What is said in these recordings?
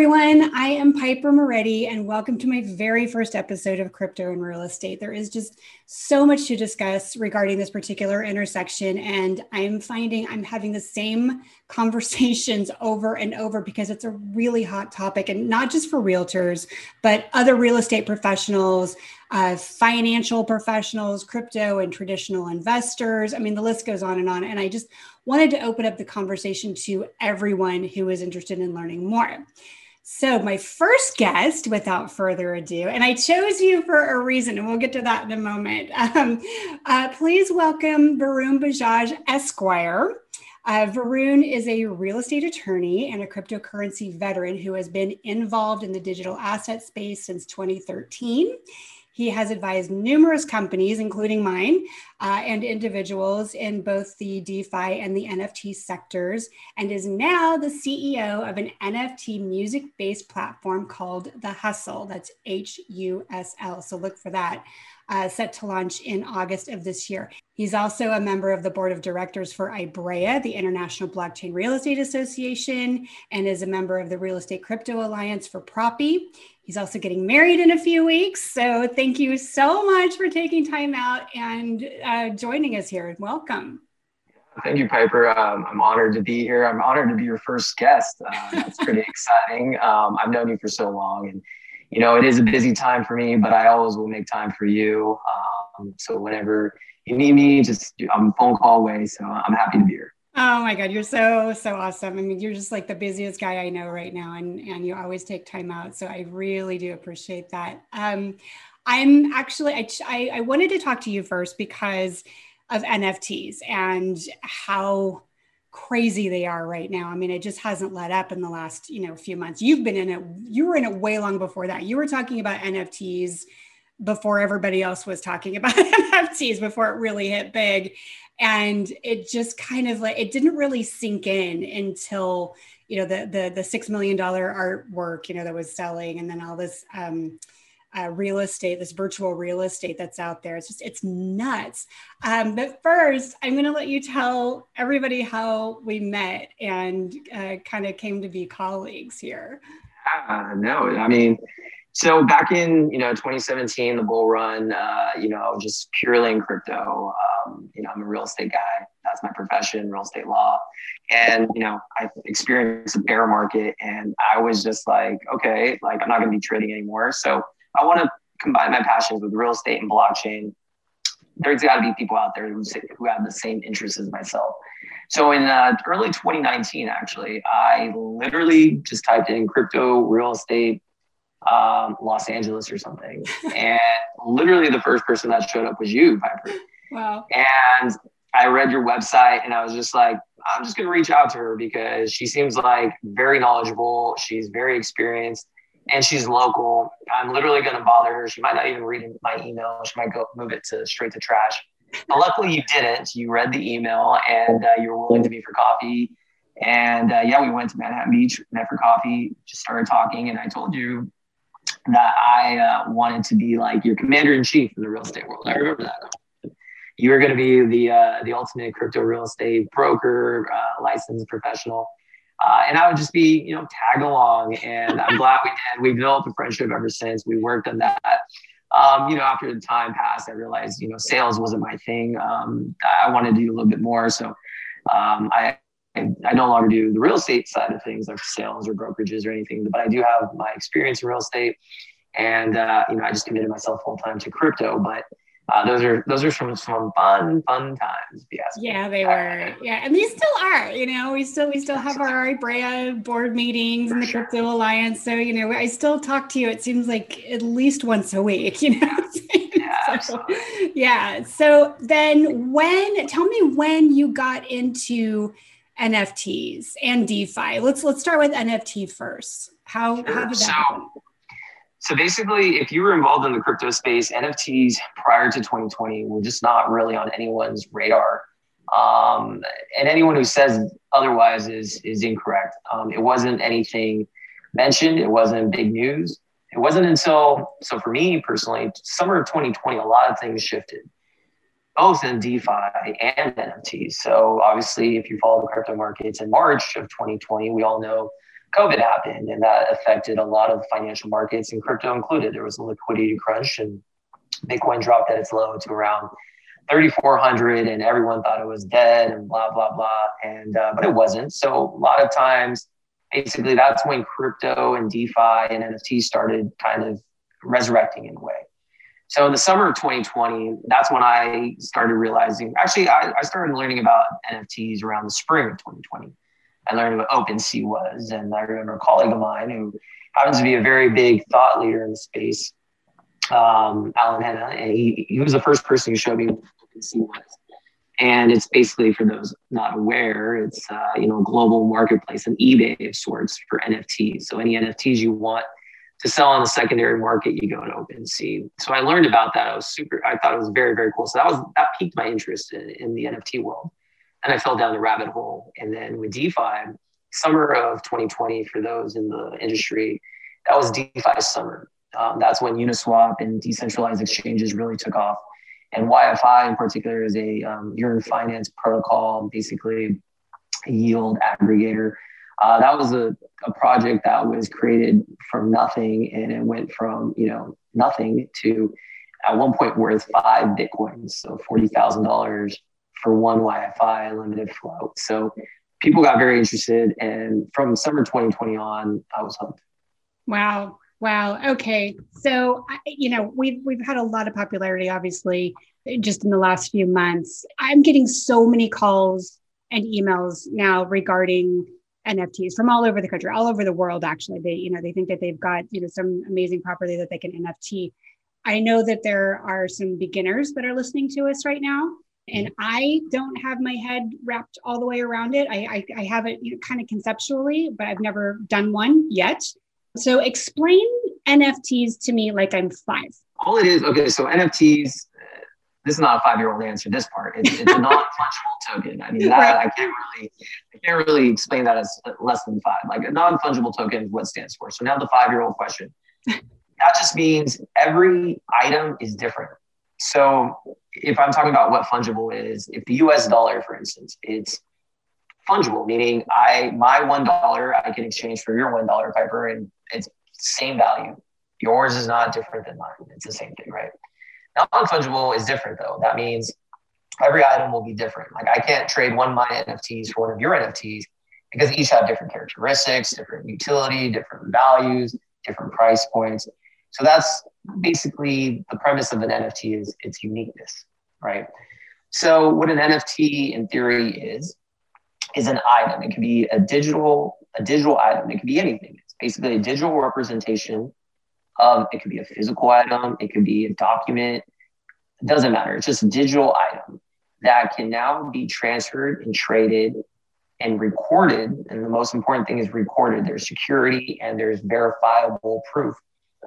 Everyone. I am Piper Moretti, and welcome to my very first episode of Crypto and Real Estate. There is just so much to discuss regarding this particular intersection, and I'm finding I'm having the same conversations over and over because it's a really hot topic, and not just for realtors, but other real estate professionals, uh, financial professionals, crypto and traditional investors. I mean, the list goes on and on. And I just wanted to open up the conversation to everyone who is interested in learning more. So, my first guest, without further ado, and I chose you for a reason, and we'll get to that in a moment. Um, uh, please welcome Varun Bajaj Esquire. Uh, Varun is a real estate attorney and a cryptocurrency veteran who has been involved in the digital asset space since 2013. He has advised numerous companies, including mine, uh, and individuals in both the DeFi and the NFT sectors, and is now the CEO of an NFT music based platform called The Hustle. That's H U S L. So look for that. Uh, set to launch in August of this year. He's also a member of the board of directors for IBREA, the International Blockchain Real Estate Association, and is a member of the Real Estate Crypto Alliance for Propy. He's also getting married in a few weeks. So thank you so much for taking time out and uh, joining us here. Welcome. Thank you, Piper. Um, I'm honored to be here. I'm honored to be your first guest. Uh, that's pretty exciting. Um, I've known you for so long, and you know it is a busy time for me, but I always will make time for you. Um, so whenever you need me, just I'm a phone call away. So I'm happy to be here. Oh my God, you're so, so awesome. I mean, you're just like the busiest guy I know right now, and, and you always take time out. So I really do appreciate that. Um, I'm actually, I, I, I wanted to talk to you first because of NFTs and how crazy they are right now. I mean, it just hasn't let up in the last, you know, few months. You've been in it, you were in it way long before that. You were talking about NFTs before everybody else was talking about NFTs before it really hit big. And it just kind of like it didn't really sink in until you know the the the six million dollar artwork you know that was selling and then all this um, uh, real estate this virtual real estate that's out there. It's just it's nuts. Um, but first i'm going to let you tell everybody how we met and uh, kind of came to be colleagues here. Uh, no i mean so back in you know 2017 the bull run uh, you know just purely in crypto. Um, you know i'm a real estate guy. That's my profession real estate law. And you know i experienced a bear market and i was just like okay like i'm not going to be trading anymore. So i want to combine my passions with real estate and blockchain. There's got to be people out there who, who have the same interests as myself. So in uh, early 2019 actually i literally just typed in crypto real estate um, Los Angeles or something. and literally the first person that showed up was you, Piper. Wow. And I read your website and I was just like, I'm just going to reach out to her because she seems like very knowledgeable. She's very experienced and she's local. I'm literally going to bother her. She might not even read my email. She might go move it to straight to trash. But luckily you didn't. You read the email and uh, you were willing to meet for coffee. And uh, yeah, we went to Manhattan Beach, met for coffee, just started talking. And I told you that I uh, wanted to be like your commander in chief in the real estate world. I remember that. You were going to be the uh, the ultimate crypto real estate broker, uh, licensed professional, uh, and I would just be you know tag along. And I'm glad we did. We developed a friendship ever since. We worked on that. Um, you know, after the time passed, I realized you know sales wasn't my thing. Um, I wanted to do a little bit more, so um, I I no longer do the real estate side of things, like sales or brokerages or anything, but I do have my experience in real estate, and uh, you know, I just committed myself full time to crypto. But uh, those are those are some some fun fun times. Yes. Yeah, they were. Yeah, and these still are. You know, we still we still have our IBREA board meetings and the Crypto Alliance. So you know, I still talk to you. It seems like at least once a week. You know. Yeah, so, yeah. So then, when tell me when you got into NFTs and DeFi. Let's let's start with NFT first. How, sure. how did that so, happen? So basically, if you were involved in the crypto space, NFTs prior to 2020 were just not really on anyone's radar. Um, and anyone who says otherwise is is incorrect. Um, it wasn't anything mentioned. It wasn't big news. It wasn't until so for me personally, summer of 2020, a lot of things shifted both in DeFi and NFTs. So obviously, if you follow the crypto markets in March of 2020, we all know COVID happened, and that affected a lot of financial markets, and crypto included. There was a liquidity crunch, and Bitcoin dropped at its low to around 3,400, and everyone thought it was dead, and blah blah blah. And uh, but it wasn't. So a lot of times, basically, that's when crypto and DeFi and NFT started kind of resurrecting in a way. So in the summer of 2020, that's when I started realizing. Actually, I, I started learning about NFTs around the spring of 2020. I learned what OpenSea was. And I remember a colleague of mine who happens to be a very big thought leader in the space, um, Alan Henna, and he, he was the first person who showed me what OpenSea was. And it's basically, for those not aware, it's uh, you know a global marketplace, an eBay of sorts for NFTs. So any NFTs you want to sell on the secondary market, you go to OpenSea. So I learned about that. I was super. I thought it was very very cool. So that was that piqued my interest in, in the NFT world and I fell down the rabbit hole. And then with DeFi, summer of 2020, for those in the industry, that was DeFi summer. Um, that's when Uniswap and decentralized exchanges really took off. And YFI in particular is a um, Yearn finance protocol, basically a yield aggregator. Uh, that was a, a project that was created from nothing and it went from, you know, nothing to at one point worth five Bitcoins, so $40,000 for one YFI limited float. So people got very interested. And from summer 2020 on, I was hooked. Wow. Wow. Okay. So, you know, we've, we've had a lot of popularity, obviously, just in the last few months. I'm getting so many calls and emails now regarding NFTs from all over the country, all over the world. Actually, they, you know, they think that they've got, you know, some amazing property that they can NFT. I know that there are some beginners that are listening to us right now and mm-hmm. I don't have my head wrapped all the way around it. I, I, I have it you know, kind of conceptually, but I've never done one yet. So explain NFTs to me like I'm five. All it is, okay, so NFTs, this is not a five-year-old answer. This part, it's, it's a non-fungible token. I mean, that, right. I can't really, I can't really explain that as less than five. Like a non-fungible token is what stands for. So now the five-year-old question. that just means every item is different. So if I'm talking about what fungible is, if the US dollar, for instance, it's fungible, meaning I my one dollar I can exchange for your one dollar, Piper, and it's same value. Yours is not different than mine. It's the same thing, right? Non-fungible is different though. That means every item will be different. Like I can't trade one of my NFTs for one of your NFTs because each have different characteristics, different utility, different values, different price points. So that's basically the premise of an NFT is its uniqueness, right? So what an NFT in theory is is an item. It can be a digital a digital item. It can be anything. It's basically a digital representation of it could be a physical item, it could be a document. It doesn't matter. It's just a digital item that can now be transferred and traded and recorded. And the most important thing is recorded. There's security and there's verifiable proof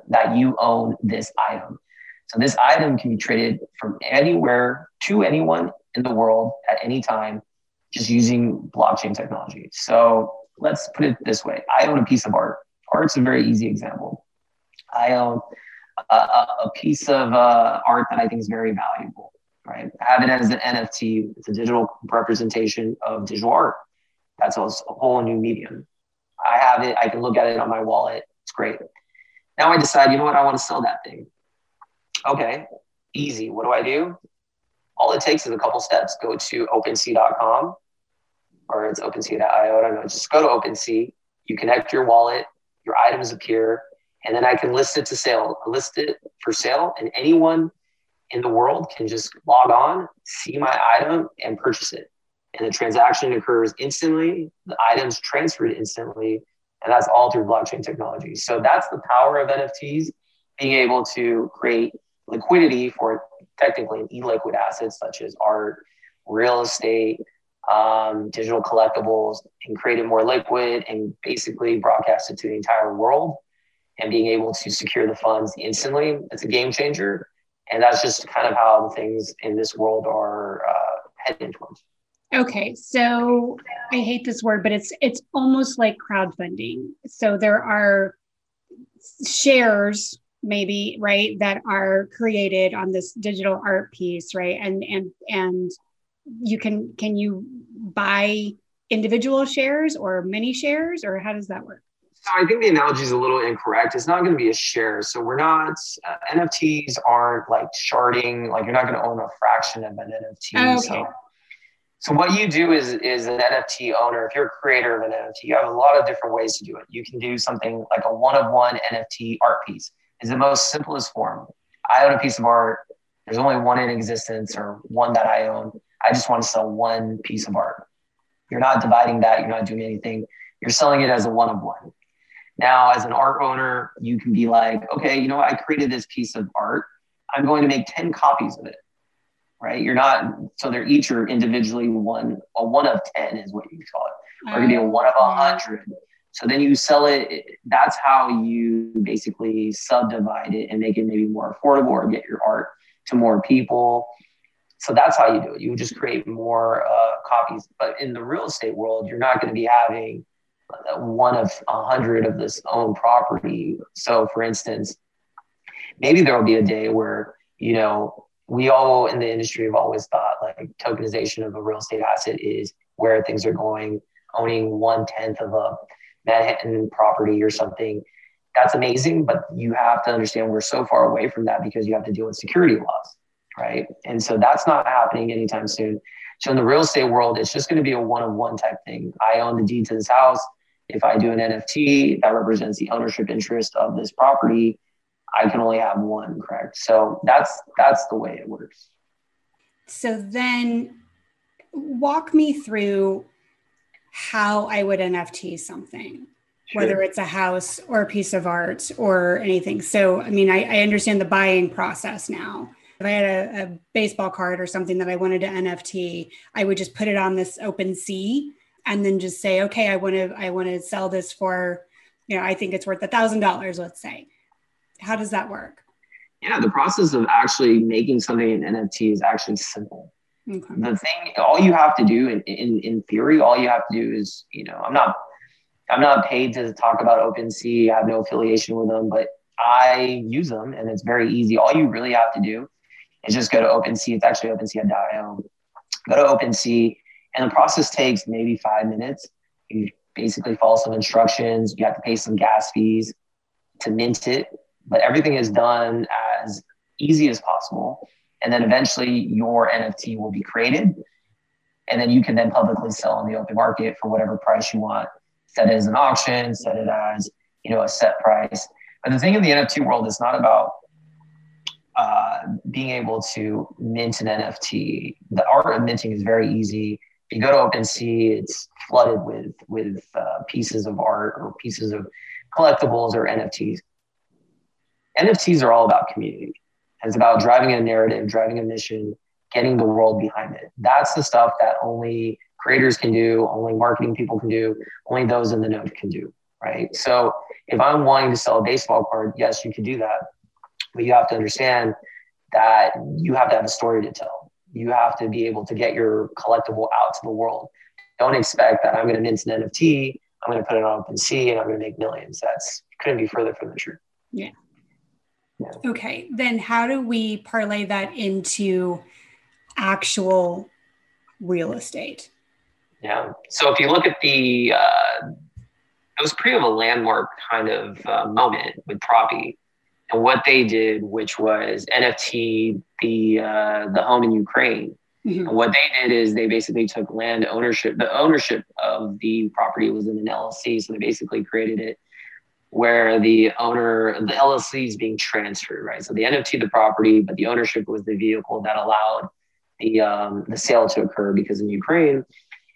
that you own this item. So this item can be traded from anywhere to anyone in the world at any time, just using blockchain technology. So let's put it this way: I own a piece of art. Art's a very easy example. I own a, piece of uh, art that I think is very valuable. Right, I have it as an NFT. It's a digital representation of digital art. That's a whole new medium. I have it. I can look at it on my wallet. It's great. Now I decide, you know what, I want to sell that thing. Okay, easy. What do I do? All it takes is a couple steps. Go to OpenSea.com or it's OpenSea.io. I don't know. Just go to OpenSea. You connect your wallet, your items appear, and then I can list it to sale. List it for sale, and anyone in the world can just log on, see my item, and purchase it. And the transaction occurs instantly. The item's transferred instantly and that's all through blockchain technology. So that's the power of NFTs, being able to create liquidity for technically an illiquid assets such as art, real estate, um, digital collectibles, and create it more liquid and basically broadcast it to the entire world. And being able to secure the funds instantly, it's a game changer. And that's just kind of how things in this world are uh, heading towards. Okay, so I hate this word, but it's it's almost like crowdfunding. So there are shares maybe, right, that are created on this digital art piece, right? And and and you can can you buy individual shares or many shares or how does that work? So I think the analogy is a little incorrect. It's not going to be a share. So we're not uh, NFTs aren't like sharding. Like you're not going to own a fraction of an NFT. Okay. So, so what you do is is an NFT owner. If you're a creator of an NFT, you have a lot of different ways to do it. You can do something like a one of one NFT art piece. Is the most simplest form. I own a piece of art. There's only one in existence or one that I own. I just want to sell one piece of art. You're not dividing that. You're not doing anything. You're selling it as a one of one. Now, as an art owner, you can be like, okay, you know, I created this piece of art. I'm going to make 10 copies of it. Right. You're not, so they're each are individually one, a one of 10 is what you call it. Or it could be a one of a hundred. So then you sell it. That's how you basically subdivide it and make it maybe more affordable or get your art to more people. So that's how you do it. You just create more uh, copies. But in the real estate world, you're not going to be having one of a hundred of this own property. So, for instance, maybe there will be a day where you know we all in the industry have always thought like tokenization of a real estate asset is where things are going. Owning one tenth of a Manhattan property or something, that's amazing. But you have to understand we're so far away from that because you have to deal with security laws, right? And so that's not happening anytime soon. So in the real estate world, it's just going to be a one-on-one type thing. I own the deed to this house. If I do an NFT that represents the ownership interest of this property, I can only have one, correct? So that's that's the way it works. So then walk me through how I would NFT something, sure. whether it's a house or a piece of art or anything. So, I mean, I, I understand the buying process now. If I had a, a, baseball card or something that I wanted to NFT, I would just put it on this open OpenSea and then just say, okay, I want to I want to sell this for, you know, I think it's worth a thousand dollars, let's say. How does that work? Yeah, the process of actually making something an NFT is actually simple. Okay. The thing, all you have to do in, in, in theory, all you have to do is, you know, I'm not I'm not paid to talk about OpenSea. I have no affiliation with them, but I use them and it's very easy. All you really have to do is just go to OpenSea. It's actually OpenSea.io. Go to OpenSea, and the process takes maybe five minutes. You basically follow some instructions. You have to pay some gas fees to mint it, but everything is done as easy as possible. And then eventually your NFT will be created. And then you can then publicly sell in the open market for whatever price you want. Set it as an auction, set it as, you know, a set price. But the thing in the NFT world is not about uh, being able to mint an NFT. The art of minting is very easy you go to OpenSea, it's flooded with with uh, pieces of art or pieces of collectibles or NFTs. NFTs are all about community. It's about driving a narrative, driving a mission, getting the world behind it. That's the stuff that only creators can do, only marketing people can do, only those in the know can do, right? So if I'm wanting to sell a baseball card, yes, you can do that, but you have to understand that you have to have a story to tell you have to be able to get your collectible out to the world. Don't expect that I'm going to mint an NFT, I'm going to put it on OpenSea, and I'm going to make millions. That's couldn't be further from the truth. Yeah. yeah. Okay. Then how do we parlay that into actual real estate? Yeah. So if you look at the, uh, it was pretty of a landmark kind of uh, moment with Propy and what they did, which was NFT the uh, the home in Ukraine. Mm-hmm. What they did is they basically took land ownership. The ownership of the property was in an LLC, so they basically created it where the owner, the LLC is being transferred, right? So the NFT the property, but the ownership was the vehicle that allowed the um, the sale to occur. Because in Ukraine,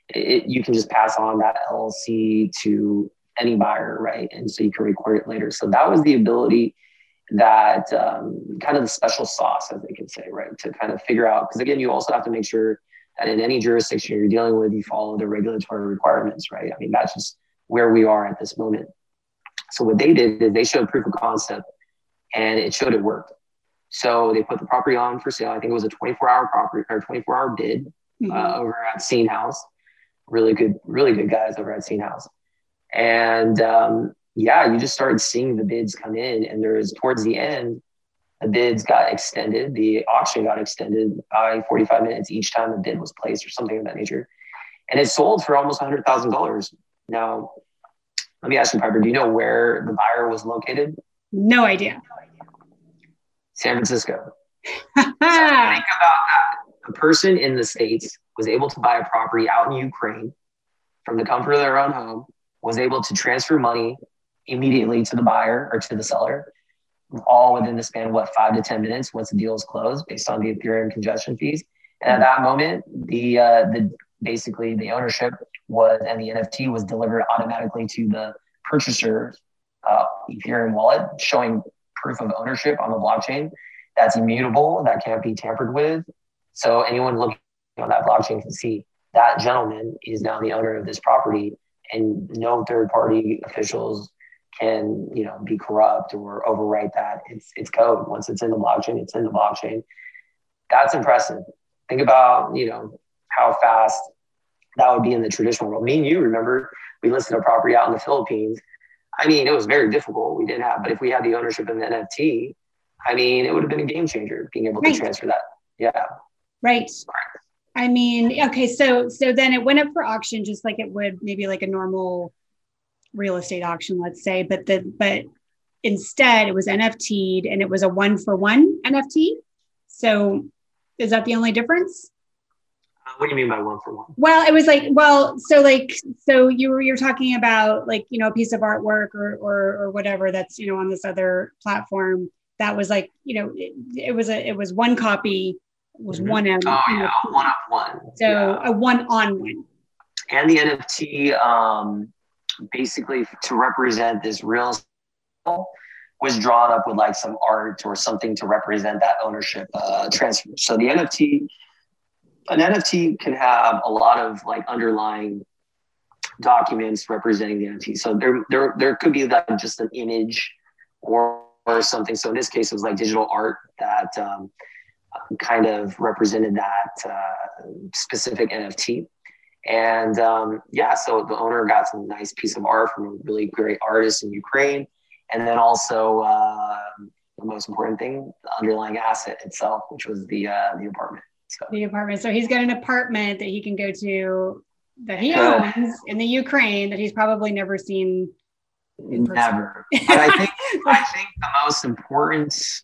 it, you can just pass on that LLC to any buyer, right? And so you can record it later. So that was the ability that um, kind of the special sauce, as they can say, right? To kind of figure out, because again, you also have to make sure that in any jurisdiction you're dealing with, you follow the regulatory requirements, right? I mean, that's just where we are at this moment. So what they did is they showed proof of concept and it showed it worked. So they put the property on for sale. I think it was a 24 hour property or 24 hour bid mm-hmm. uh, over at Scene House. Really good, really good guys over at Scene House. And um, yeah, you just started seeing the bids come in, and there was towards the end, the bids got extended. The auction got extended by 45 minutes each time a bid was placed, or something of that nature, and it sold for almost $100,000. Now, Let me ask you, Piper, do you know where the buyer was located? No idea. San Francisco. so think about that. A person in the States was able to buy a property out in Ukraine from the comfort of their own home, was able to transfer money immediately to the buyer or to the seller, all within the span of what five to ten minutes once the deal is closed, based on the Ethereum congestion fees. And at that moment, the uh, the basically the ownership was and the NFT was delivered automatically to the purchaser's uh, Ethereum wallet, showing proof of ownership on the blockchain. That's immutable. That can't be tampered with. So anyone looking on that blockchain can see that gentleman is now the owner of this property, and no third party officials can you know be corrupt or overwrite that. It's it's code. Once it's in the blockchain, it's in the blockchain. That's impressive. Think about you know how fast that would be in the traditional world. Me and you remember we listed a property out in the Philippines. I mean, it was very difficult. We didn't have, but if we had the ownership in the NFT, I mean, it would have been a game changer being able right. to transfer that. Yeah. Right. I mean, okay, so so then it went up for auction just like it would maybe like a normal real estate auction, let's say, but the but instead it was NFT'd and it was a one for one NFT. So is that the only difference? Uh, what do you mean by one for one? Well, it was like, well, so like, so you were you're talking about like you know a piece of artwork or or or whatever that's you know on this other platform that was like you know it, it was a it was one copy was mm-hmm. one on oh yeah one on one so yeah. a one on one and the nft um basically to represent this real was drawn up with like some art or something to represent that ownership uh, transfer so the nft an nft can have a lot of like underlying documents representing the nft so there there, there could be like just an image or or something. So in this case, it was like digital art that um, kind of represented that uh, specific NFT. And um, yeah, so the owner got some nice piece of art from a really great artist in Ukraine. And then also uh, the most important thing, the underlying asset itself, which was the uh, the apartment. So. The apartment. So he's got an apartment that he can go to that he owns in the Ukraine that he's probably never seen Never. But I think I think the most important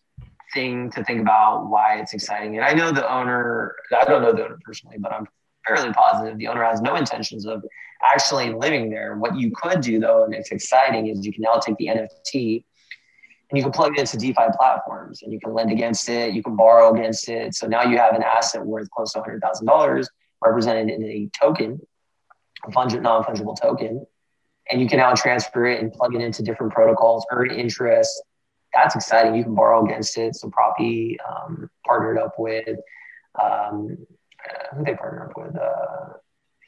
thing to think about why it's exciting, and I know the owner. I don't know the owner personally, but I'm fairly positive the owner has no intentions of actually living there. What you could do though, and it's exciting, is you can now take the NFT and you can plug it into DeFi platforms and you can lend against it, you can borrow against it. So now you have an asset worth close to $100,000 represented in a token, a fungible, non fungible token and you can now transfer it and plug it into different protocols, earn interest. That's exciting. You can borrow against it. So Propy um, partnered up with um, uh, who they partnered up with uh,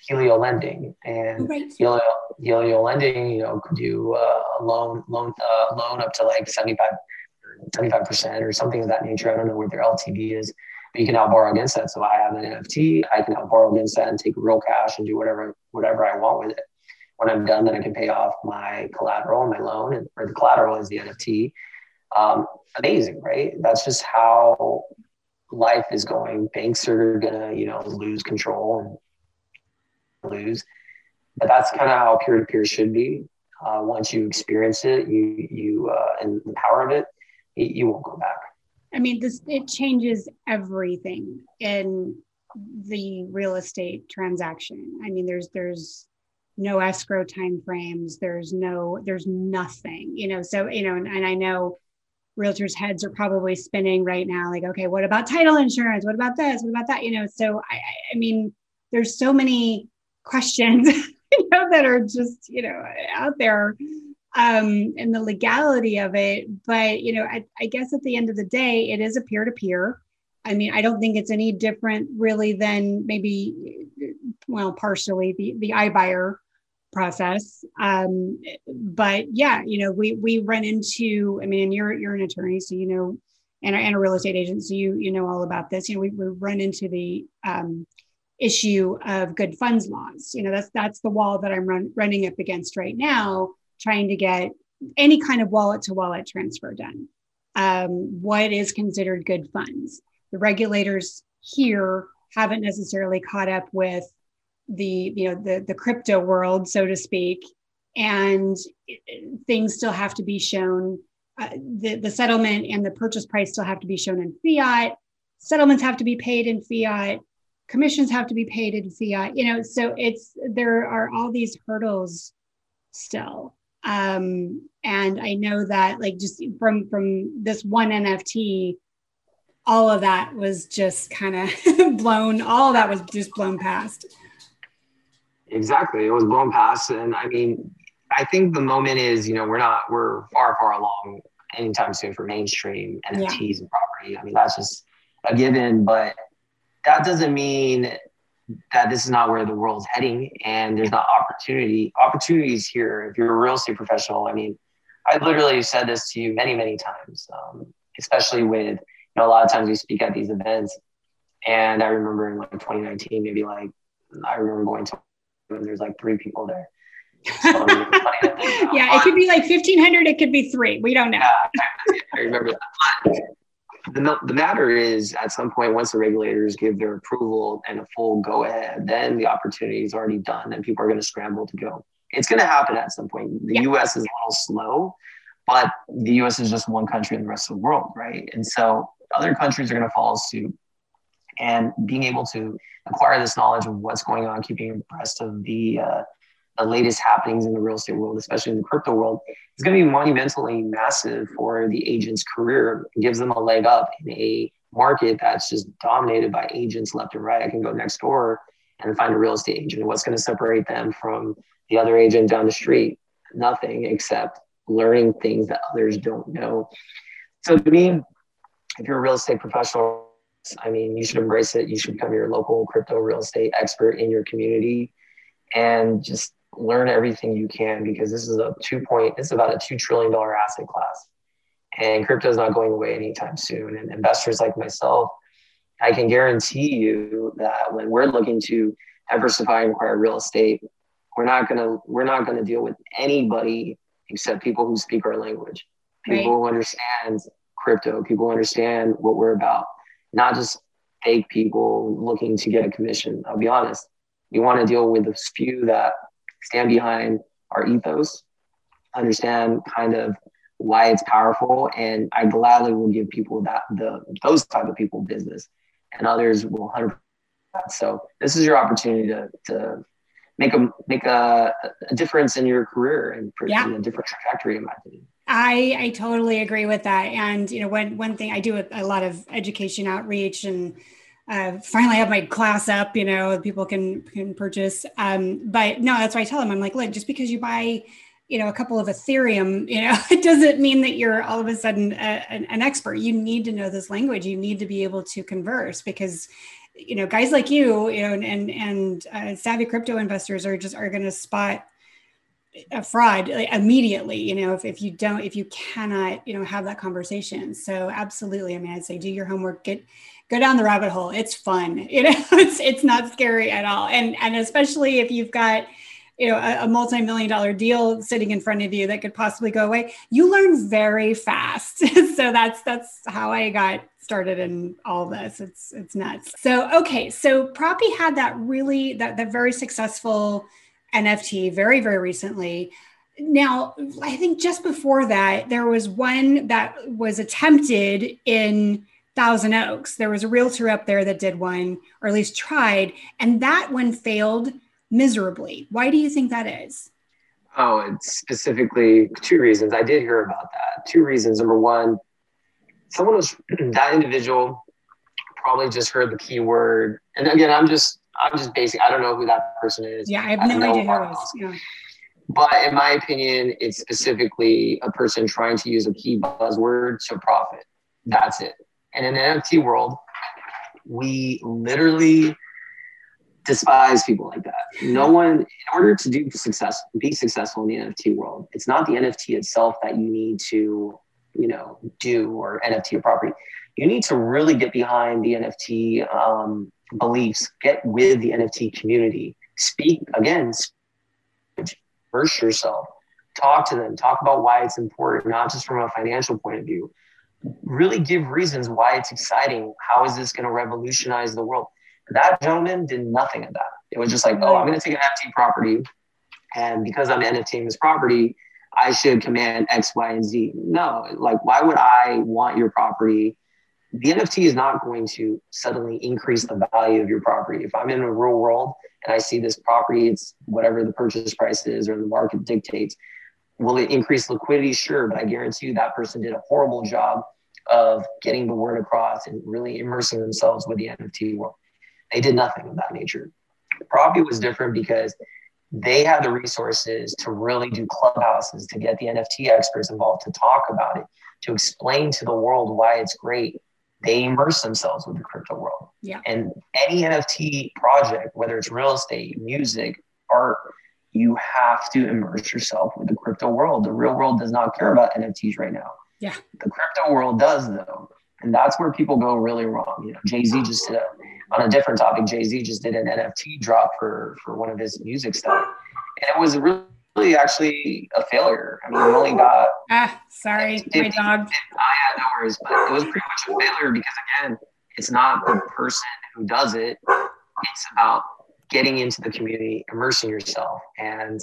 Helio Lending, and right. Helio, Helio Lending, you know, could do uh, a loan loan uh, loan up to like 75 percent or something of that nature. I don't know where their LTV is, but you can now borrow against that. So I have an NFT, I can now borrow against that and take real cash and do whatever whatever I want with it when I'm done, then I can pay off my collateral, my loan, and or the collateral is the NFT. Um, amazing, right? That's just how life is going. Banks are gonna, you know, lose control and lose. But that's kind of how peer to peer should be. Uh, once you experience it, you you uh, and the power of it, it, you won't go back. I mean, this it changes everything in the real estate transaction. I mean, there's there's no escrow time frames there's no there's nothing you know so you know and, and i know realtors heads are probably spinning right now like okay what about title insurance? What about this? What about that? You know so i i mean there's so many questions you know that are just you know out there um and the legality of it. But you know I, I guess at the end of the day it is a peer-to-peer. I mean i don't think it's any different really than maybe well partially the the iBuyer process. Um, but yeah, you know, we we run into. I mean, you're you're an attorney, so you know, and, and a real estate agent, so you you know all about this. You know, we, we run into the um, issue of good funds laws. You know, that's that's the wall that I'm run, running up against right now, trying to get any kind of wallet to wallet transfer done. Um, what is considered good funds? The regulators here haven't necessarily caught up with the you know the the crypto world so to speak and things still have to be shown. Uh, the, the settlement and the purchase price still have to be shown in fiat. Settlements have to be paid in fiat. Commissions have to be paid in fiat. You know, so it's there are all these hurdles still. Um, and I know that like just from from this one NFT, all of that was just kind of blown. All of that was just blown past. Exactly, it was blown past, and I mean, I think the moment is, you know, we're not, we're far, far along anytime soon for mainstream NFTs yeah. and property. I mean, that's just a given, but that doesn't mean that this is not where the world's heading and there's not opportunity. Opportunities here. If you're a real estate professional, I mean, I literally said this to you many, many times, um, especially with, you know, a lot of times we speak at these events. And I remember in like 2019, maybe like, I remember going to, and there's like three people there. So, yeah, it could be like 1500, it could be three. We don't know. Yeah, I remember that the, the matter is at some point once the regulators give their approval and a full go ahead then the opportunity is already done and people are going to scramble to go it's going to happen at some point the yeah. us is a little slow but the us is just one country in the rest of the world right and so other countries are going to follow suit and being able to acquire this knowledge of what's going on keeping abreast of the uh, the latest happenings in the real estate world, especially in the crypto world, is going to be monumentally massive for the agent's career. It gives them a leg up in a market that's just dominated by agents left and right. I can go next door and find a real estate agent. What's going to separate them from the other agent down the street? Nothing except learning things that others don't know. So to me, if you're a real estate professional, I mean, you should embrace it. You should become your local crypto real estate expert in your community and just learn everything you can because this is a two point, it's about a $2 trillion asset class. And crypto is not going away anytime soon. And investors like myself, I can guarantee you that when we're looking to diversify and acquire real estate, we're not gonna we're not gonna deal with anybody except people who speak our language, people right. who understand crypto, people who understand what we're about, not just fake people looking to get a commission. I'll be honest, we want to deal with the few that stand behind our ethos, understand kind of why it's powerful, and I gladly will give people that the those type of people business, and others will hundred. So this is your opportunity to to make a make a, a difference in your career and yeah. a different trajectory, in my opinion. I I totally agree with that, and you know, one one thing I do a, a lot of education outreach and uh, finally have my class up, you know, people can can purchase. Um, but no, that's why I tell them, I'm like, look, just because you buy, you know, a couple of Ethereum, you know, it doesn't mean that you're all of a sudden a, an, an expert. You need to know this language. You need to be able to converse because, you know, guys like you, you know, and and, and uh, savvy crypto investors are just are going to spot Uh, a fraud like, immediately you know if, if you don't if you cannot you know have that conversation so absolutely i mean i'd say do your homework get go down the rabbit hole. It's fun. You know, it's it's not scary at all. And and especially if you've got you know a, a, multi-million dollar deal sitting in front of you that could possibly go away you learn very fast so that's that's how i got started in all this it's it's nuts so okay so Propy had that really that that very successful nft very very recently now i think just before that there was one that was attempted in Thousand Oaks. There was a realtor up there that did one, or at least tried, and that one failed miserably. Why do you think that is? Oh, it's specifically two reasons. I did hear about that. Two reasons. Number one, someone was that individual probably just heard the keyword, and again, I'm just I'm just basic. I don't know who that person is. Yeah, I have no idea who it is. Yeah. But in my opinion, it's specifically a person trying to use a key buzzword to profit. That's it. And in the NFT world, we literally despise people like that. No one, in order to do success, be successful in the NFT world, it's not the NFT itself that you need to, you know, do or NFT or property. You need to really get behind the NFT um, beliefs, get with the NFT community, speak again, immerse yourself, talk to them, talk about why it's important, not just from a financial point of view, really give reasons why it's exciting. How is this going to revolutionize the world? That gentleman did nothing of that. It was just like, oh, I'm going to take an NFT property and because I'm NFTing this property, I should command X, Y, and Z. No, like why would I want your property? The NFT is not going to suddenly increase the value of your property. If I'm in a real world and I see this property, it's whatever the purchase price is or the market dictates. Will it increase liquidity? Sure, but I guarantee you that person did a horrible job of getting the word across and really immersing themselves with the NFT world. They did nothing of that nature. Propy was different because they had the resources to really do clubhouses to get the NFT experts involved to talk about it, to explain to the world why it's great. They immerse themselves with the crypto world. Yeah. And any NFT project, whether it's real estate, music, art, you have to immerse yourself with the crypto world. The real world does not care about NFTs right now. Yeah. The crypto world does though. And that's where people go really wrong. You know, Jay-Z just did a on a different topic, Jay Z just did an NFT drop for for one of his music stuff, and it was really, really actually a failure. I mean, we only got ah, sorry, it, my dog. I had no worries, but it was pretty much a failure because again, it's not the person who does it; it's about getting into the community, immersing yourself, and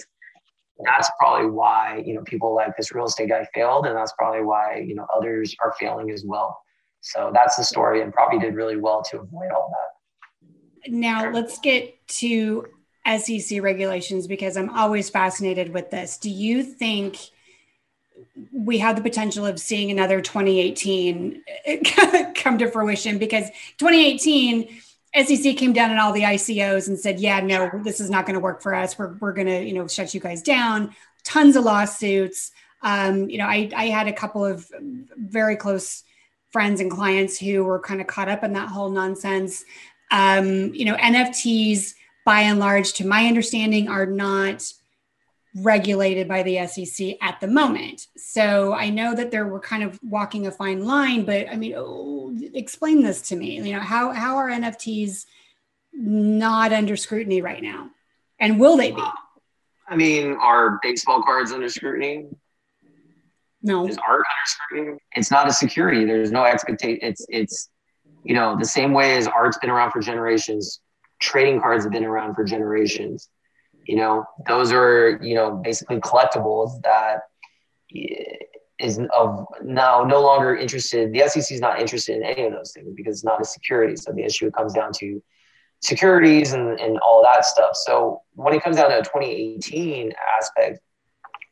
that's probably why you know people like this real estate guy failed, and that's probably why you know others are failing as well. So that's the story, and probably did really well to avoid all that. Now let's get to SEC regulations because I'm always fascinated with this. Do you think we have the potential of seeing another 2018 come to fruition? Because 2018, SEC came down on all the ICOs and said, "Yeah, no, this is not going to work for us. We're we're going to you know shut you guys down." Tons of lawsuits. Um, you know, I I had a couple of very close friends and clients who were kind of caught up in that whole nonsense. Um, you know, NFTs, by and large, to my understanding, are not regulated by the SEC at the moment. So I know that they were kind of walking a fine line, but I mean, oh, explain this to me. You know, how how are NFTs not under scrutiny right now, and will they be? I mean, are baseball cards under scrutiny? No. Is art under scrutiny? It's not a security. There's no expectation. It's it's you know the same way as art's been around for generations. Trading cards have been around for generations. You know, those are you know basically collectibles that is of now no longer interested. The SEC is not interested in any of those things because it's not a security. So the issue comes down to securities and, and all that stuff. So when it comes down to a 2018 aspect,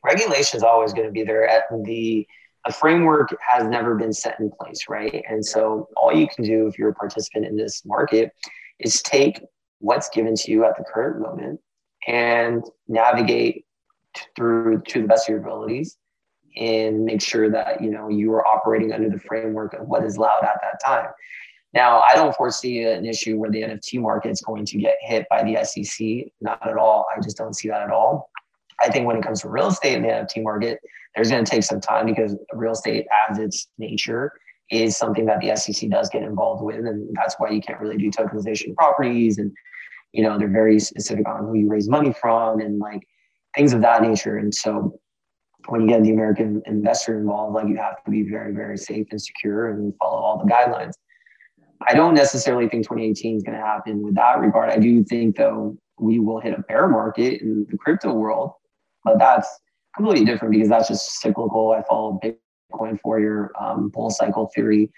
regulation is always going to be there at the a framework has never been set in place right and so all you can do if you're a participant in this market is take what's given to you at the current moment and navigate through to the best of your abilities and make sure that you know you are operating under the framework of what is allowed at that time. Now i don't foresee an issue where the nft market is going to get hit by the sec not at all. I just don't see that at all. I think when it comes to real estate in the NFT market, there's going to take some time because real estate, as its nature, is something that the SEC does get involved with, and that's why you can't really do tokenization properties, and you know they're very specific on who you raise money from, and like things of that nature. And so, when you get the American investor involved, like you have to be very, very safe and secure and follow all the guidelines. I don't necessarily think 2018 is going to happen with that regard. I do think though we will hit a bear market in the crypto world but that's completely different because that's just cyclical. I follow Bitcoin for your um, bull cycle theory.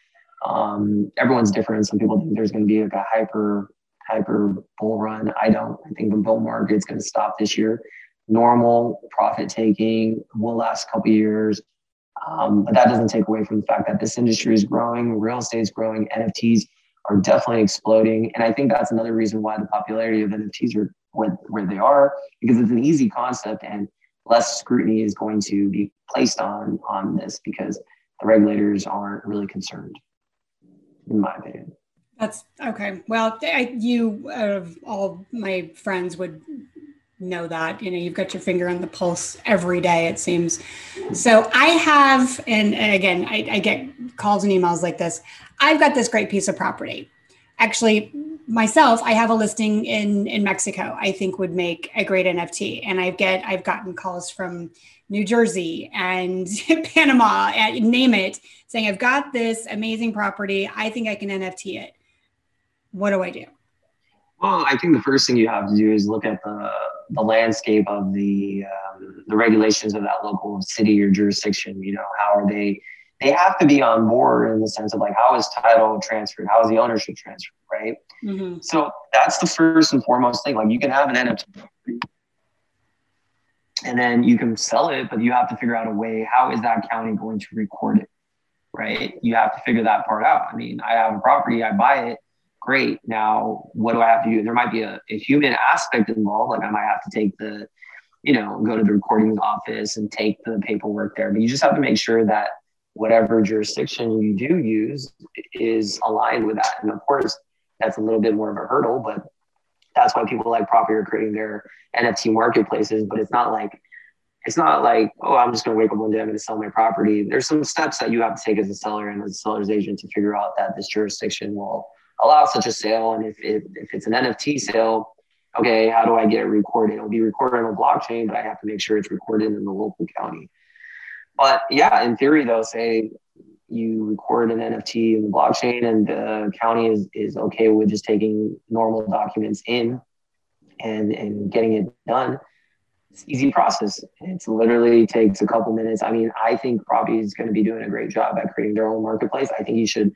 Um, everyone's different. Some people think there's going to be like a hyper hyper bull run. I don't. I think the bull market's going to stop this year. Normal profit taking will last a couple years, um, but that doesn't take away from the fact that this industry is growing, real estate is growing, NFTs are definitely exploding, and I think that's another reason why the popularity of NFTs are where, where they are because it's an easy concept and less scrutiny is going to be placed on on this because the regulators aren't really concerned in my opinion that's okay well I, you of all my friends would know that you know you've got your finger on the pulse every day it seems so i have and, and again I, I get calls and emails like this i've got this great piece of property actually myself, I have a listing in in Mexico. I think would make a great NFT, and I get I've gotten calls from New Jersey and Panama, and name it, saying I've got this amazing property. I think I can NFT it. What do I do? Well, I think the first thing you have to do is look at the the landscape of the um, the regulations of that local city or jurisdiction. You know, how are they? They have to be on board in the sense of like how is title transferred, how is the ownership transferred, right? Mm-hmm. So that's the first and foremost thing. Like you can have an NFT, and then you can sell it, but you have to figure out a way. How is that county going to record it, right? You have to figure that part out. I mean, I have a property, I buy it great. Now, what do I have to do? There might be a, a human aspect involved. Like I might have to take the, you know, go to the recording office and take the paperwork there. But you just have to make sure that whatever jurisdiction you do use is aligned with that. And of course, that's a little bit more of a hurdle, but that's why people like Propy are creating their NFT marketplaces. But it's not like it's not like, oh, I'm just going to wake up one day, to sell my property. There's some steps that you have to take as a seller and as a seller's agent to figure out that this jurisdiction will allow such a sale. And if, if, if it's an NFT sale, okay, how do I get it recorded? It'll be recorded on a blockchain, but I have to make sure it's recorded in the local county. But yeah, in theory, though, say you record an NFT in the blockchain and the county is, is okay with just taking normal documents in and, and getting it done. It's easy process. It's literally takes a couple minutes. I mean, I think Propy is going to be doing a great job at creating their own marketplace. I think you should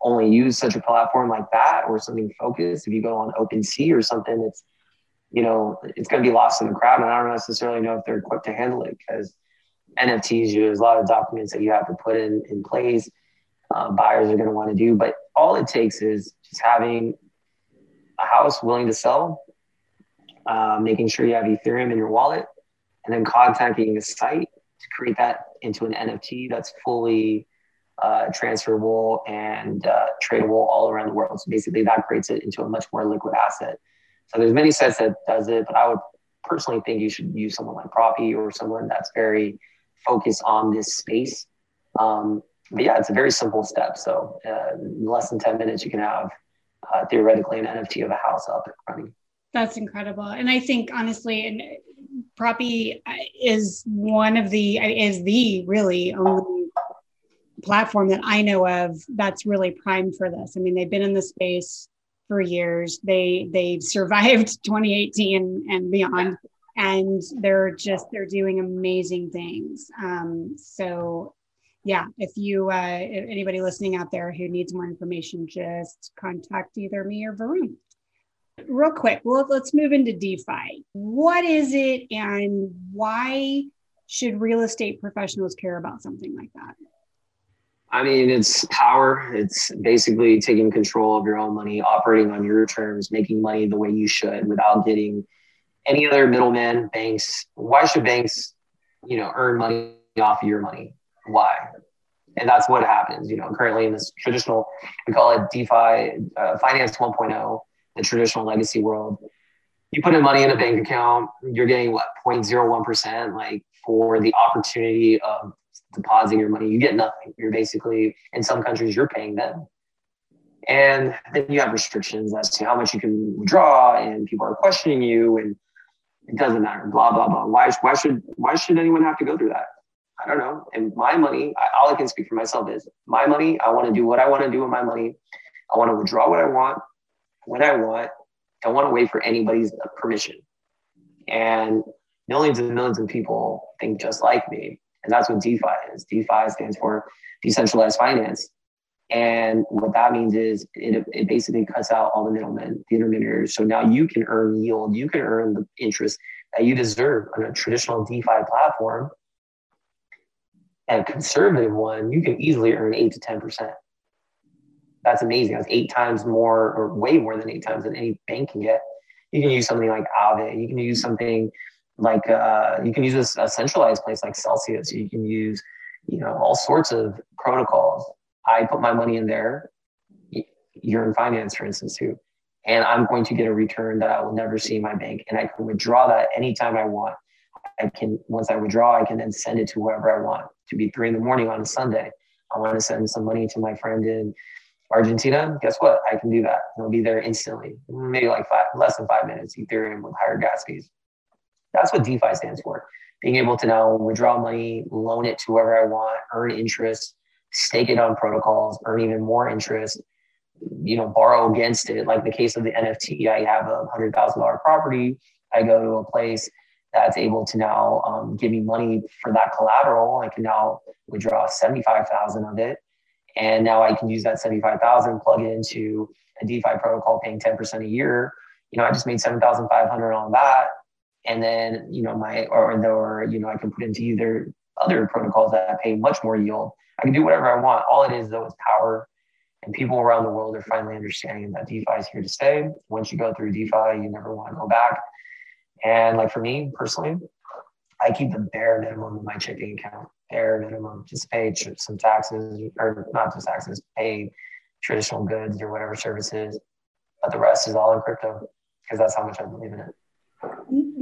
only use such a platform like that or something focused. If you go on OpenSea or something, it's you know it's going to be lost in the crowd, and I don't necessarily know if they're equipped to handle it because NFTs, there's a lot of documents that you have to put in in place. Uh, buyers are going to want to do, but all it takes is just having a house willing to sell, uh, making sure you have Ethereum in your wallet, and then contacting a site to create that into an NFT that's fully uh, transferable and uh, tradable all around the world. So basically, that creates it into a much more liquid asset. So there's many sites that does it, but I would personally think you should use someone like Propy or someone that's very focused on this space. Um, but yeah, it's a very simple step. So uh, in less than 10 minutes, you can have uh, theoretically an NFT of a house up and running. That's incredible. And I think honestly, and Propy is one of the, is the really only platform that I know of that's really primed for this. I mean, they've been in the space for years. They they've survived 2018 and beyond, and they're just they're doing amazing things. Um, so, yeah, if you uh, if anybody listening out there who needs more information, just contact either me or Varun. Real quick, well, let's move into DeFi. What is it, and why should real estate professionals care about something like that? I mean, it's power. It's basically taking control of your own money, operating on your terms, making money the way you should without getting any other middlemen, banks. Why should banks, you know, earn money off of your money? Why? And that's what happens. You know, currently in this traditional, we call it DeFi, uh, Finance 1.0, the traditional legacy world. You put in money in a bank account, you're getting what 0.01% like for the opportunity of depositing your money, you get nothing. You're basically, in some countries, you're paying them. And then you have restrictions as to how much you can withdraw, and people are questioning you, and it doesn't matter. Blah blah blah. Why why should why should anyone have to go through that? I don't know. And my money, I, all I can speak for myself is my money. I want to do what I want to do with my money. I want to withdraw what I want when I want. I want to wait for anybody's permission. And millions and millions of people think just like me. And that's what DeFi is. DeFi stands for decentralized finance. And what that means is it, it basically cuts out all the middlemen, the intermediaries. So now you can earn yield, you can earn the interest that you deserve on a traditional DeFi platform. And a conservative one, you can easily earn eight to 10%. That's amazing. That's eight times more, or way more than eight times than any bank can get. You can use something like Aave. You can use something like uh, you can use a, centralized place like Celsius. You can use, you know, all sorts of protocols. I put my money in there. Yearn Finance, for instance, too, and I'm going to get a return that I will never see in my bank, and I can withdraw that anytime I want. I can once I withdraw, I can then send it to whoever I want. To be three in the morning on a Sunday, I want to send some money to my friend in Argentina. Guess what? I can do that. It'll be there instantly. Maybe like five, less than five minutes. Ethereum with higher gas fees. That's what DeFi stands for. Being able to now withdraw money, loan it to whoever I want, earn interest, stake it on protocols, earn even more interest, you know, borrow against it. Like the case of the NFT, I have a hundred thousand dollar property. I go to a place that's able to now um, give me money for that collateral. I can now withdraw 75,000 of it. And now I can use that 75,000, plug it into a DeFi protocol paying 10% a year. You know, I just made 7,500 on that. And then, you know, my, or, or, you know, I can put into either other protocols that pay much more yield. I can do whatever I want. All it is though is power. And people around the world are finally understanding that DeFi is here to stay. Once you go through DeFi, you never want to go back. And like for me personally, I keep the bare minimum in my checking account, bare minimum, just pay some taxes or not just taxes, pay traditional goods or whatever services. But the rest is all in crypto because that's how much I believe in it.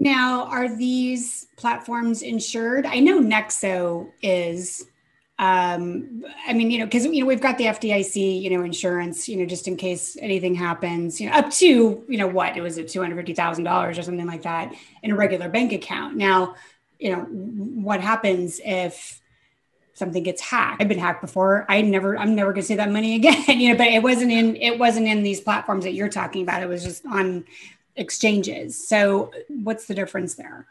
Now, are these platforms insured? I know Nexo is. Um, I mean, you know, because you know we've got the FDIC, you know, insurance, you know, just in case anything happens, you know, up to you know what it was at two hundred fifty thousand dollars or something like that in a regular bank account. Now, you know, what happens if something gets hacked? I've been hacked before. I never, I'm never going to see that money again. you know, but it wasn't in, it wasn't in these platforms that you're talking about. It was just on exchanges. So what's the difference there?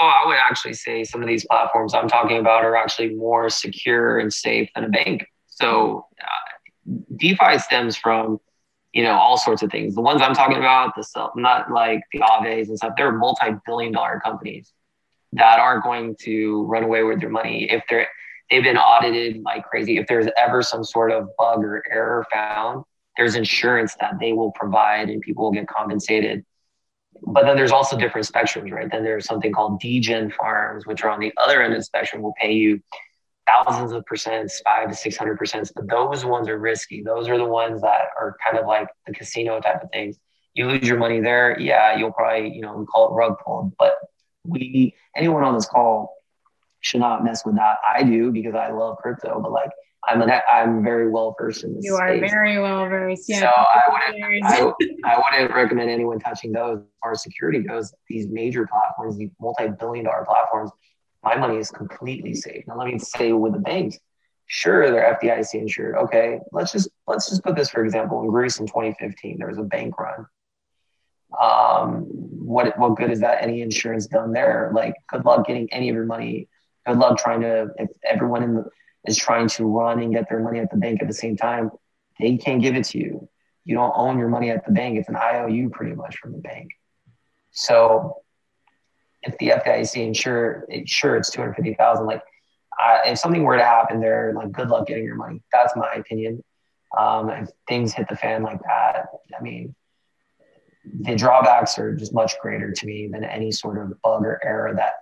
Oh, I would actually say some of these platforms I'm talking about are actually more secure and safe than a bank. So uh, DeFi stems from, you know, all sorts of things. The ones I'm talking about, the stuff, not like the Aaves and stuff, they're multi-billion dollar companies that aren't going to run away with their money if they're they've been audited like crazy. If there's ever some sort of bug or error found, there's insurance that they will provide and people will get compensated but then there's also different spectrums, right? Then there's something called degen farms, which are on the other end of the spectrum, will pay you thousands of percents, five to six hundred percent. But those ones are risky. Those are the ones that are kind of like the casino type of things. You lose your money there, yeah, you'll probably, you know, call it rug pull. But we, anyone on this call, should not mess with that. I do because I love crypto, but like I'm an I'm very well versed in this. You are very well versed. Yeah. So I wouldn't I, I, wouldn't recommend anyone touching those as far as security goes. These major platforms, these multi-billion dollar platforms, my money is completely safe. Now let me say with the banks, sure they're FDIC insured. Okay, let's just let's just put this for example. In Greece in 2015, there was a bank run. Um, what what good is that? Any insurance done there? Like, good luck getting any of your money. Good luck trying to if everyone in the is trying to run and get their money at the bank at the same time, they can't give it to you. You don't own your money at the bank. It's an IOU pretty much from the bank. So if the FDIC insure, sure, it's 250,000. Like I, if something were to happen there, like good luck getting your money. That's my opinion. Um, if things hit the fan like that, I mean, the drawbacks are just much greater to me than any sort of bug or error that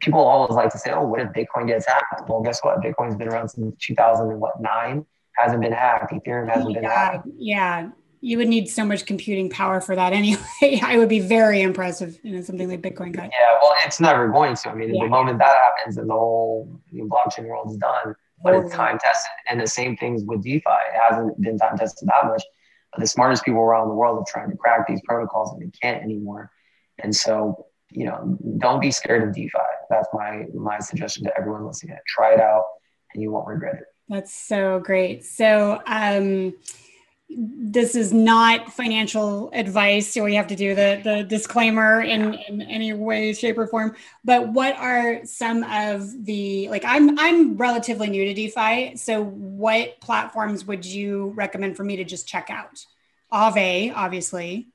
people always like to say, "Oh, what if Bitcoin gets hacked?" Well, guess what? Bitcoin's been around since 2009, hasn't been hacked. Ethereum hasn't been hacked. Yeah, you would need so much computing power for that anyway. I would be very impressive in you know, something like Bitcoin got. Yeah, well, it's never going to. I mean, yeah. the moment that happens, and the whole blockchain world is done. But it's time tested, and the same things with DeFi. It hasn't been time tested that much. But the smartest people around the world are trying to crack these protocols, and they can't anymore. And so you know, don't be scared of DeFi. That's my my suggestion to everyone listening. Try it out, and you won't regret it. That's so great. So, um, this is not financial advice, so we have to do the the disclaimer in, in any way, shape, or form. But what are some of the like? I'm I'm relatively new to DeFi, so what platforms would you recommend for me to just check out? Aave, obviously.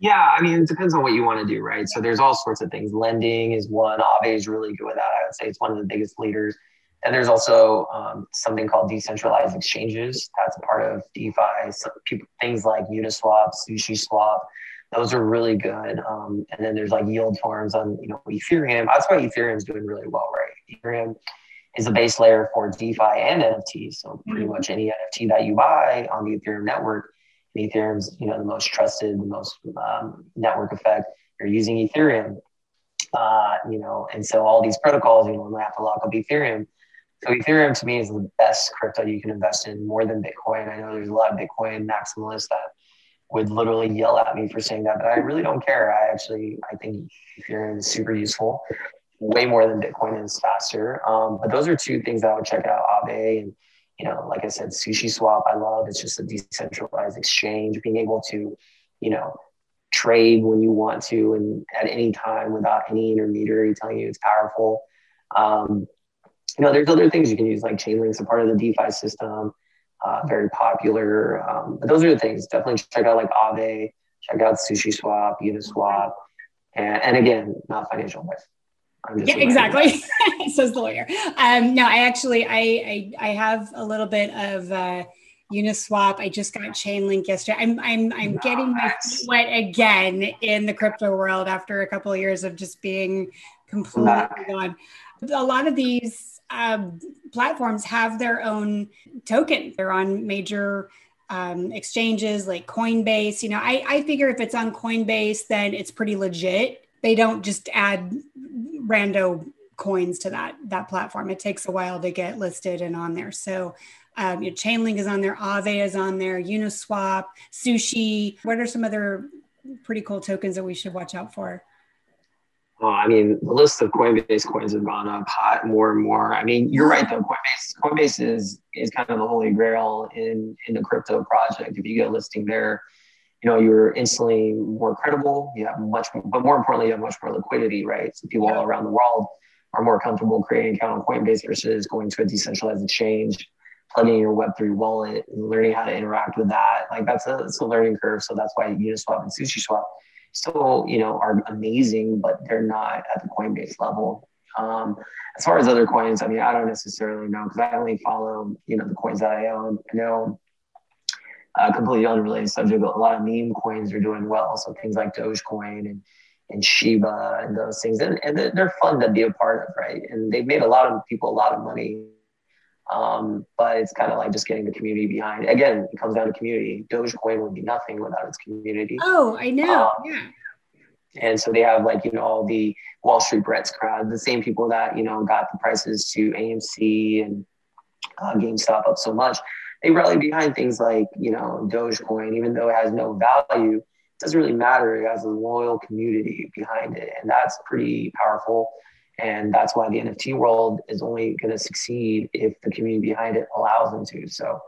Yeah, I mean, it depends on what you want to do, right? So there's all sorts of things. Lending is one. Aave is really good with that. I would say it's one of the biggest leaders. And there's also um, something called decentralized exchanges. That's a part of DeFi. So people, things like Uniswap, SushiSwap, those are really good. Um, and then there's like yield farms on you know Ethereum. That's why Ethereum is doing really well, right? Ethereum is a base layer for DeFi and NFTs. So pretty mm-hmm. much any NFT that you buy on the Ethereum network Ethereum's, you know, the most trusted, the most um, network effect. You're using Ethereum, uh, you know, and so all these protocols, you know, have to lock up Ethereum. So Ethereum to me is the best crypto you can invest in more than Bitcoin. I know there's a lot of Bitcoin maximalists that would literally yell at me for saying that, but I really don't care. I actually I think Ethereum is super useful, way more than Bitcoin is faster. Um, but those are two things that I would check out: Aave and you know, like I said, Sushi Swap, I love. It's just a decentralized exchange. Being able to, you know, trade when you want to and at any time without any intermediary telling you it's powerful. Um, you know, there's other things you can use like Chainlink's a part of the DeFi system, uh, very popular. Um, but those are the things. Definitely check out like Aave, check out Sushi Swap, Uniswap, and, and again, not financial advice. Yeah, exactly. Says the lawyer. Um, no, I actually I, I, I have a little bit of uh, Uniswap. I just got Chainlink yesterday. I'm I'm I'm nice. getting my feet wet again in the crypto world after a couple of years of just being completely gone. A lot of these um, platforms have their own token. They're on major um, exchanges like Coinbase. You know, I, I figure if it's on Coinbase, then it's pretty legit. They don't just add rando coins to that that platform. It takes a while to get listed and on there. So um, you know, Chainlink is on there, Aave is on there, Uniswap, Sushi. What are some other pretty cool tokens that we should watch out for? Oh, I mean, the list of Coinbase coins have gone up hot more and more. I mean, you're right though. Coinbase, Coinbase is is kind of the holy grail in in the crypto project. If you get a listing there, you know you're instantly more credible. You have much, but more importantly, you have much more liquidity, right? So people all around the world are more comfortable creating an account on Coinbase versus going to a decentralized exchange plugging your Web3 wallet and learning how to interact with that. Like that's a, it's a learning curve. So that's why Uniswap and SushiSwap still, you know, are amazing, but they're not at the Coinbase level. Um, as far as other coins, I mean, I don't necessarily know because I only follow, you know, the coins that I own. I know a completely unrelated subject, but a lot of meme coins are doing well. So things like Dogecoin and and Shiba and those things, and, and they're fun to be a part of, right? And they've made a lot of people a lot of money um, but it's kind of like just getting the community behind. Again, it comes down to community. Dogecoin would be nothing without its community. Oh, I know. Um, yeah. And so they have like you know all the Wall Street Bets crowd, the same people that you know got the prices to AMC and uh, GameStop up so much. They rally behind things like you know Dogecoin, even though it has no value. It doesn't really matter. It has a loyal community behind it, and that's pretty powerful. And that's why the NFT world is only going to succeed if the community behind it allows them to. So,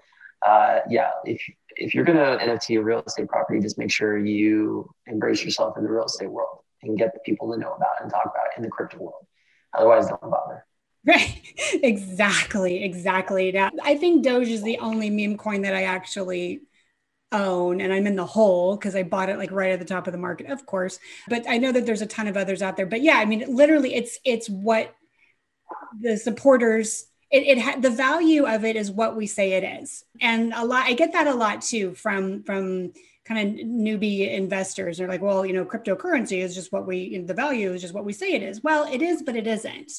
uh, yeah, if, if you're going to NFT a real estate property, just make sure you embrace yourself in the real estate world and get the people to know about it and talk about it in the crypto world. Otherwise, don't bother. Right. Exactly. Exactly. Now, I think Doge is the only meme coin that I actually own and I'm in the hole because I bought it like right at the top of the market, of course. But I know that there's a ton of others out there. But yeah, I mean, literally, it's it's what the supporters. It, it ha- the value of it is what we say it is, and a lot. I get that a lot too from from kind of newbie investors. They're like, well, you know, cryptocurrency is just what we you know, the value is just what we say it is. Well, it is, but it isn't.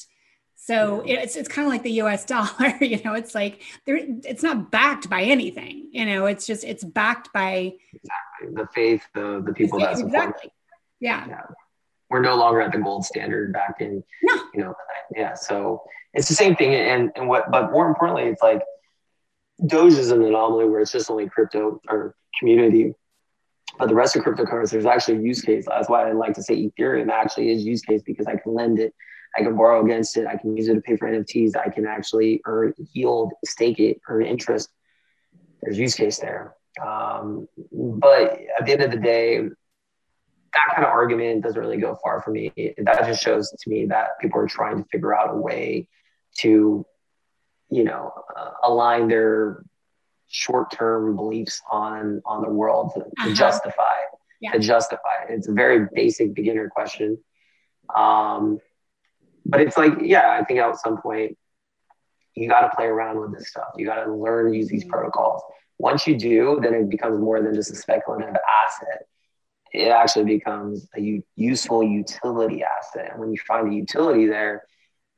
So it's it's kind of like the U.S. dollar. You know, it's like there, it's not backed by anything. You know, it's just it's backed by exactly. the faith, the the people that support. Exactly. Yeah. yeah. We're no longer at the gold standard back in. No. You know, yeah. So it's the same thing, and and what, but more importantly, it's like Doge is an anomaly where it's just only crypto or community. But the rest of cryptocurrency, there's actually a use case. That's why I like to say Ethereum actually is use case because I can lend it I can borrow against it. I can use it to pay for NFTs. I can actually earn yield, stake it, earn interest. There's use case there. Um, but at the end of the day, that kind of argument doesn't really go far for me. That just shows to me that people are trying to figure out a way to, you know, uh, align their short-term beliefs on on the world to, to uh-huh. justify yeah. to justify. It's a very basic beginner question. Um, but it's like, yeah, I think at some point you got to play around with this stuff. You got to learn to use these protocols. Once you do, then it becomes more than just a speculative asset. It actually becomes a u- useful utility asset. And when you find a utility there,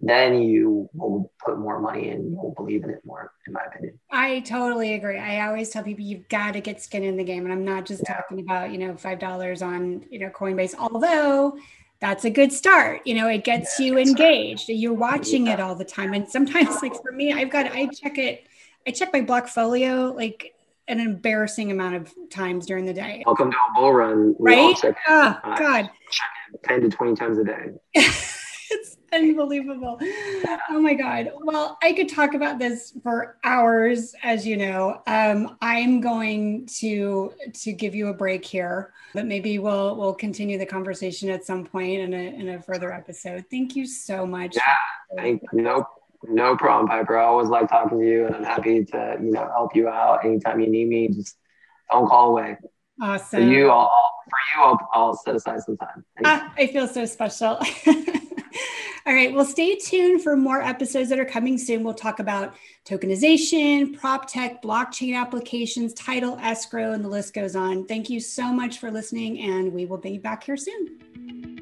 then you will put more money in, you'll believe in it more, in my opinion. I totally agree. I always tell people you've got to get skin in the game. And I'm not just yeah. talking about, you know, $5 on, you know, Coinbase, although that's a good start. You know, it gets you engaged. You're watching it all the time. And sometimes, like for me, I've got, I check it, I check my Blockfolio like an embarrassing amount of times during the day. Welcome to a bull run. We right? Check, oh, uh, God. Check it 10 to 20 times a day. unbelievable. Oh my God. Well, I could talk about this for hours, as you know. Um, I'm going to to give you a break here, but maybe we'll we'll continue the conversation at some point in a in a further episode. Thank you so much. Yeah. Thank, no, no problem, Piper. I always like talking to you, and I'm happy to you know help you out anytime you need me. Just don't call away. Awesome. For you, I'll, for you, I'll, I'll set aside some time. Ah, I feel so special. All right. Well, stay tuned for more episodes that are coming soon. We'll talk about tokenization, prop tech, blockchain applications, title, escrow, and the list goes on. Thank you so much for listening, and we will be back here soon.